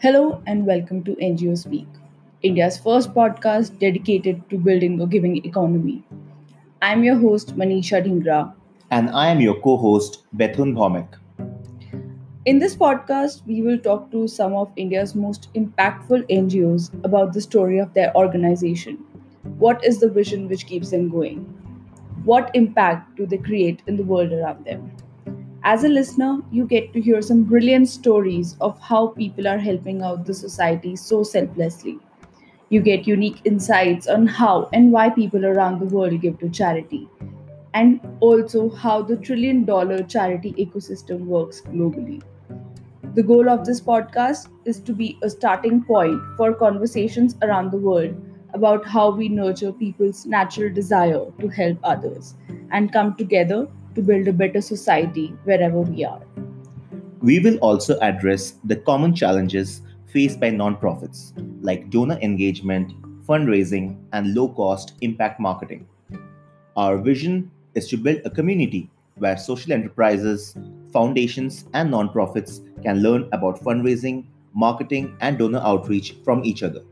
Hello and welcome to NGO Speak, India's first podcast dedicated to building a giving economy. I'm your host Manisha Dhingra. And I am your co host, Bethun Bhaumek. In this podcast, we will talk to some of India's most impactful NGOs about the story of their organization. What is the vision which keeps them going? What impact do they create in the world around them? As a listener, you get to hear some brilliant stories of how people are helping out the society so selflessly. You get unique insights on how and why people around the world give to charity, and also how the trillion dollar charity ecosystem works globally. The goal of this podcast is to be a starting point for conversations around the world about how we nurture people's natural desire to help others and come together to build a better society wherever we are. We will also address the common challenges faced by nonprofits like donor engagement, fundraising, and low cost impact marketing. Our vision is to build a community where social enterprises, foundations, and nonprofits can learn about fundraising, marketing, and donor outreach from each other.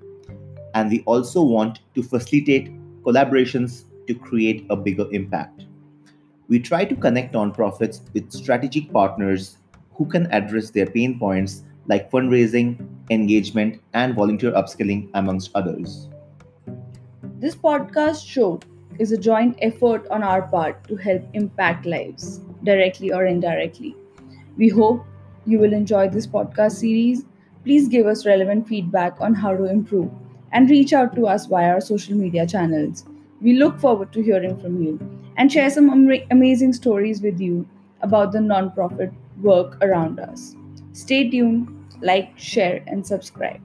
And we also want to facilitate collaborations to create a bigger impact. We try to connect nonprofits with strategic partners who can address their pain points like fundraising, engagement, and volunteer upskilling, amongst others. This podcast show is a joint effort on our part to help impact lives, directly or indirectly. We hope you will enjoy this podcast series. Please give us relevant feedback on how to improve and reach out to us via our social media channels. We look forward to hearing from you and share some am- amazing stories with you about the nonprofit work around us. Stay tuned, like, share, and subscribe.